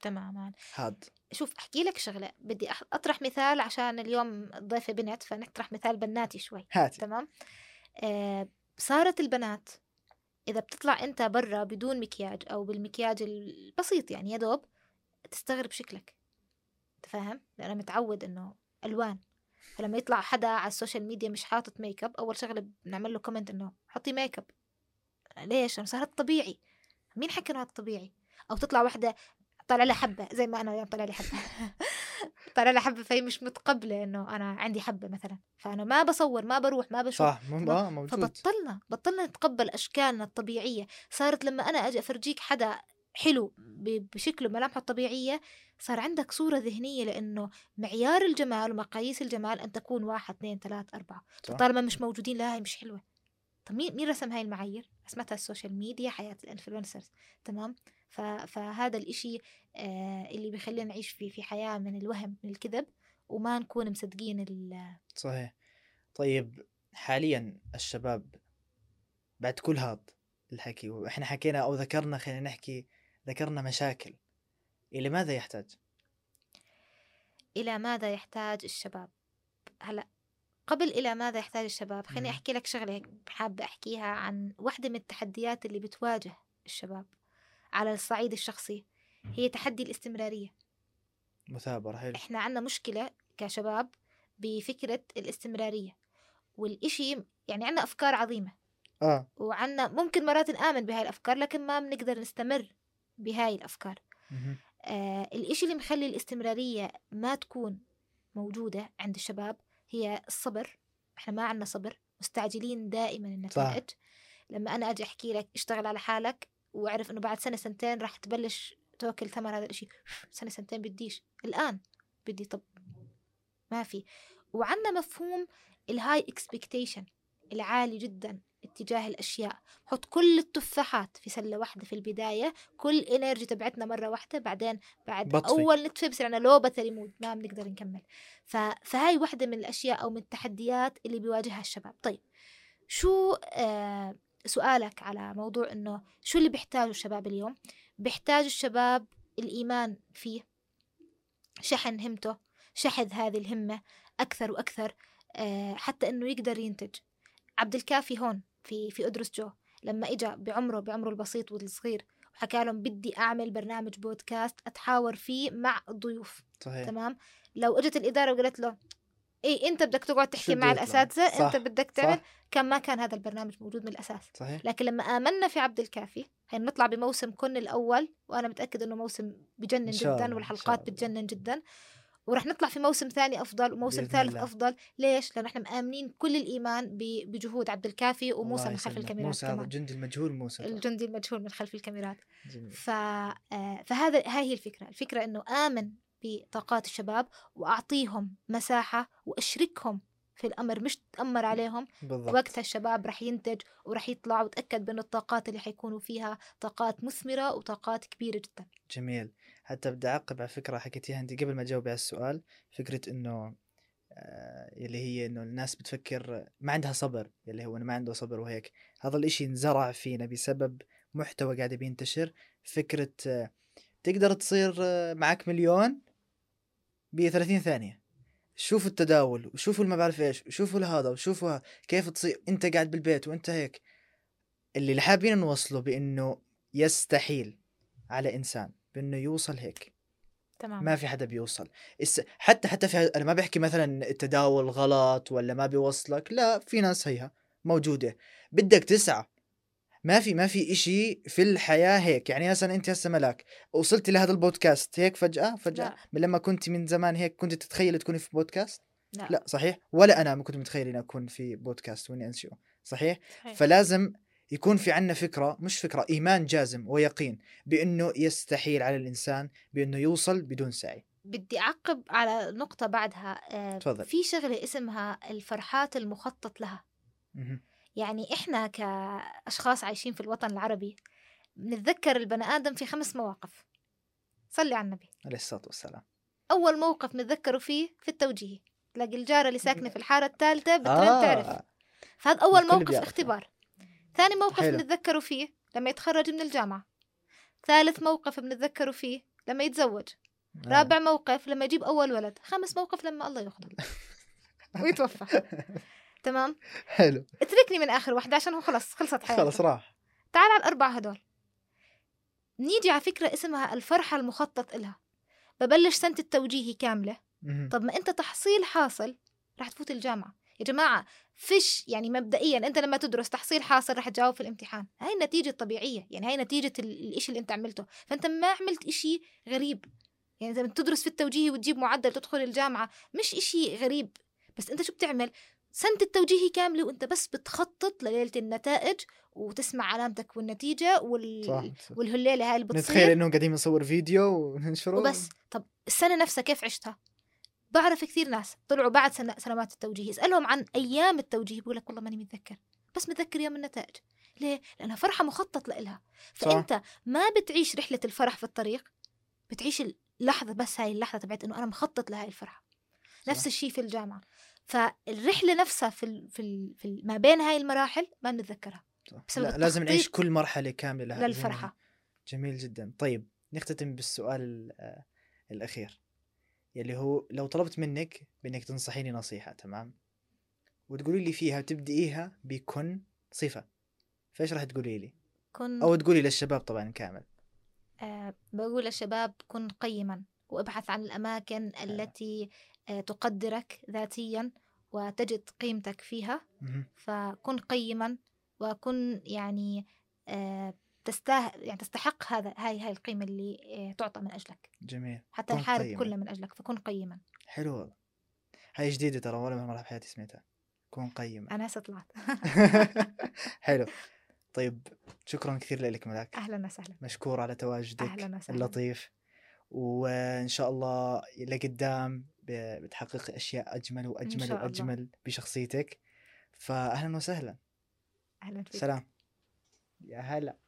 تماما. هاد شوف أحكي لك شغلة بدي أطرح مثال عشان اليوم الضيفه بنت فنطرح مثال بناتي شوي هاتي. تمام؟ آه صارت البنات إذا بتطلع أنت برا بدون مكياج أو بالمكياج البسيط يعني يا دوب تستغرب شكلك أنت فاهم؟ لأنه متعود إنه ألوان. فلما يطلع حدا على ال social media مش حاطط ميك اب أول شغلة بنعمل له comment إنه حطي ميك اب ليش؟ أنا صار هاد طبيعي. مين حكى إنه هاد طبيعي؟ أو تطلع واحدة طالع لها حبة زي ما أنا اليوم طالع لي حبة. طالع لها حبة فهي مش متقبلة إنه أنا عندي حبة مثلا. فأنا ما بصور ما بروح ما بشوف. صح مو آه موجود. فبطلنا بطلنا نتقبل أشكالنا الطبيعية. صارت لما أنا أجي أفرجيك حدا حلو بشكله ملامحه الطبيعية صار عندك صورة ذهنية لإنه معيار الجمال ومقاييس الجمال أن تكون واحد اثنين ثلاث صح. طالما مش موجودين لا هي مش حلوة. طب مين مين رسم هاي المعايير؟ رسمتها ال social media حياة ال influencers تمام؟ فهذا الإشي آه اللي بيخلينا نعيش في في حياة من الوهم من الكذب وما نكون مصدقين ال... صحيح طيب حاليا الشباب بعد كل هذا الحكي وإحنا حكينا أو ذكرنا خلينا نحكي ذكرنا مشاكل إلى ماذا يحتاج؟ إلى ماذا يحتاج الشباب هلأ قبل إلى ماذا يحتاج الشباب خليني مم. أحكي لك شغلة هيك حابة أحكيها عن واحدة من التحديات اللي بتواجه الشباب على الصعيد الشخصي. هي تحدي الاستمرارية. مثابرة حلو إحنا عنا مشكلة كشباب بفكرة الاستمرارية. والإشي يعني عنا أفكار عظيمة. آه. وعنا ممكن مرات نآمن بهاي الأفكار لكن ما بنقدر نستمر بهاي الأفكار. آه الإشي اللي مخلي الاستمرارية ما تكون موجودة عند الشباب هي الصبر. إحنا ما عنا صبر مستعجلين دائما النتائج لما أنا أجي أحكي لك اشتغل على حالك وأعرف إنه بعد سنة سنتين راح تبلش توكل ثمر هذا الإشي. سنة سنتين بديش. الآن بدي طب ما في. وعنا مفهوم ال high expectation العالي جدا اتجاه الأشياء. حط كل التفاحات في سلة واحدة في البداية كل energy تبعتنا مرة واحدة بعدين بعد بطفي. أول نتفه بصير عنا low battery mode ما بنقدر نكمل. ف... فهاي واحدة من الأشياء أو من التحديات اللي بيواجهها الشباب. طيب شو آه سؤالك على موضوع إنه شو اللي بيحتاجه الشباب اليوم؟ بيحتاج الشباب الإيمان فيه. شحن همته شحذ هذه الهمة أكثر وأكثر آه حتى إنه يقدر ينتج. عبد الكافي هون في في أدرس جو. لما إجا بعمره بعمره البسيط والصغير وحكى لهم بدي أعمل برنامج بودكاست أتحاور فيه مع الضيوف صحيح. تمام؟ لو إجت الإدارة وقالت له اي أنت بدك تقعد تحكي مع؟ الأساتذة صح، انت بدك تعمل صح كان ما كان هذا البرنامج موجود من الأساس صحيح لكن لما آمنا في عبد الكافي هنطلع بموسم كن الأول وأنا متأكد إنه موسم بجنن جدا والحلقات. بتجنن جدا ورح نطلع في موسم ثاني أفضل وموسم ثالث الله. أفضل ليش لأنه إحنا مآمنين كل الإيمان بجهود عبد الكافي وموسى من خلف. الكاميرات موسى هذا الجندي المجهول موسى. الجندي المجهول من خلف الكاميرات. ف... آه، فهذا هاي هي الفكرة الفكرة أنه آمن بطاقات الشباب وأعطيهم مساحة وأشركهم في الأمر مش تأمر عليهم. بالضبط. وقتها الشباب رح ينتج ورح يطلع وتأكد بأن الطاقات اللي حيكونوا فيها طاقات مثمرة وطاقات كبيرة جدا. جميل. حتى بدي أعقب على فكرة حكيتيها انت قبل ما تجاوبي على السؤال. فكرة إنه آه، اللي هي إنه الناس بتفكر ما عندها صبر اللي هو ما عنده صبر وهيك. هذا الإشي انزرع فينا بسبب محتوى قاعد بينتشر. فكرة آه، تقدر تصير آه، معك مليون ب 30 ثانية. شوفوا التداول وشوفوا ما بعرف إيش وشوفوا هذا وشوفوا كيف تصير أنت قاعد بالبيت وأنت هيك. اللي حابين نوصله بإنه يستحيل على إنسان بإنه يوصل هيك. تمام. ما في حدا بيوصل. الس... حتى حتى في أنا ما بحكي مثلا التداول غلط ولا ما بيوصلك لا في ناس هيها موجودة. بدك تسعى. ما في ما في إشي في الحياة هيك. يعني مثلا أنت هسه ملاك وصلتي لهذا البودكاست هيك فجأة فجأة؟ لا. من لما كنت من زمان هيك كنت تتخيلي تكوني في بودكاست؟ لا, لا صحيح؟ ولا أنا ما كنت متخيل إني أكون في بودكاست وإني أنشئه صحيح؟ صحيح. فلازم يكون في عنا فكرة مش فكرة إيمان جازم ويقين بأنه يستحيل على الإنسان بأنه يوصل بدون سعي. بدي أعقب على نقطة بعدها. آه، تفضل. في شغلة اسمها الفرحات المخطط لها. مهم. يعني إحنا كأشخاص عايشين في الوطن العربي بنتذكر البني آدم في خمس مواقف. صلي على النبي. عليه الصلاة والسلام. أول موقف نتذكره فيه في التوجيه. تلاقي الجارة اللي ساكنة في الحارة الثالثة بترن تعرف. فهذا أول موقف. اختبار. ثاني موقف حلو. بنتذكره فيه لما يتخرج من الجامعة. ثالث موقف بنتذكره فيه لما يتزوج. آه. رابع موقف لما يجيب أول ولد. خامس موقف لما الله يأخذه. ويتوفى. تمام؟ حلو. اتركني من آخر واحدة عشان هو خلص خلصت حياته خلص راح. تعال على الأربعة هدول. نيجي على فكرة اسمها الفرحة المخطط إلها. ببلش سنة التوجيهي كاملة. مهم. طب ما أنت تحصيل حاصل رح تفوت الجامعة. يا جماعة فيش يعني مبدئيا أنت لما تدرس تحصيل حاصل رح تجاوب في الامتحان. هاي النتيجة الطبيعية. يعني هاي نتيجة ال- الإشي اللي أنت عملته. فأنت ما عملت إشي غريب. يعني إذا بتدرس في التوجيهي وتجيب معدل تدخل الجامعة مش إشي غريب. بس أنت شو بتعمل؟ سنة التوجيهي كاملة وأنت بس بتخطط لليلة النتائج وتسمع علامتك والنتيجة وال... صح والهليلة هاي اللي بتصير. نتخيل انه قاعدين نصور فيديو وننشره. وبس. طب السنة نفسها كيف عشتها؟ بعرف كثير ناس طلعوا بعد سنة سنوات التوجيه اسألهم عن أيام التوجيه بقول لك والله ماني متذكر. بس متذكر يوم النتائج. ليه؟ لأنها فرحة مخطط لإلها. صح. فأنت ما بتعيش رحلة الفرح في الطريق بتعيش اللحظة بس هاي اللحظة تبعت إنه أنا مخطط لهاي الفرحة. نفس صح. الشيء في الجامعة. فالرحلة نفسها في ال في, ال في ما بين هاي المراحل ما بنتذكرها. لا لازم نعيش كل مرحلة كاملة لها للفرحة. جميل جدا. طيب نختتم بالسؤال ال- آه، الأخير يلي هو لو طلبت منك بإنك تنصحيني نصيحة تمام؟ وتقولي لي فيها تبدئيها بكن صفة فإيش راح تقولي لي؟ كن أو تقولي للشباب طبعا كامل. آه، بقول للشباب كن قيما وابحث عن الأماكن التي تقدرك ذاتيا وتجد قيمتك فيها. فكن قيما وكن يعني آه، تستاه يعني تستحق هذا هاي هاي القيمة اللي آه، تعطى من أجلك. جميل. حتى كن الحارب قيماً. كلها من أجلك فكن قيما. حلو والله. هاي جديدة ترى ولا مرة في حياتي سمعتها. كون قيم أنا هسه طلعت حلو. طيب شكرا كثير لك ملاك. أهلا وسهلا. مشكور على تواجدك. أهلا وسهلا. اللطيف. وإن شاء الله لقدام بتحقق أشياء أجمل وأجمل الله. وأجمل بشخصيتك. فاهلا وسهلا. أهلا فيك. سلام. يا هلا.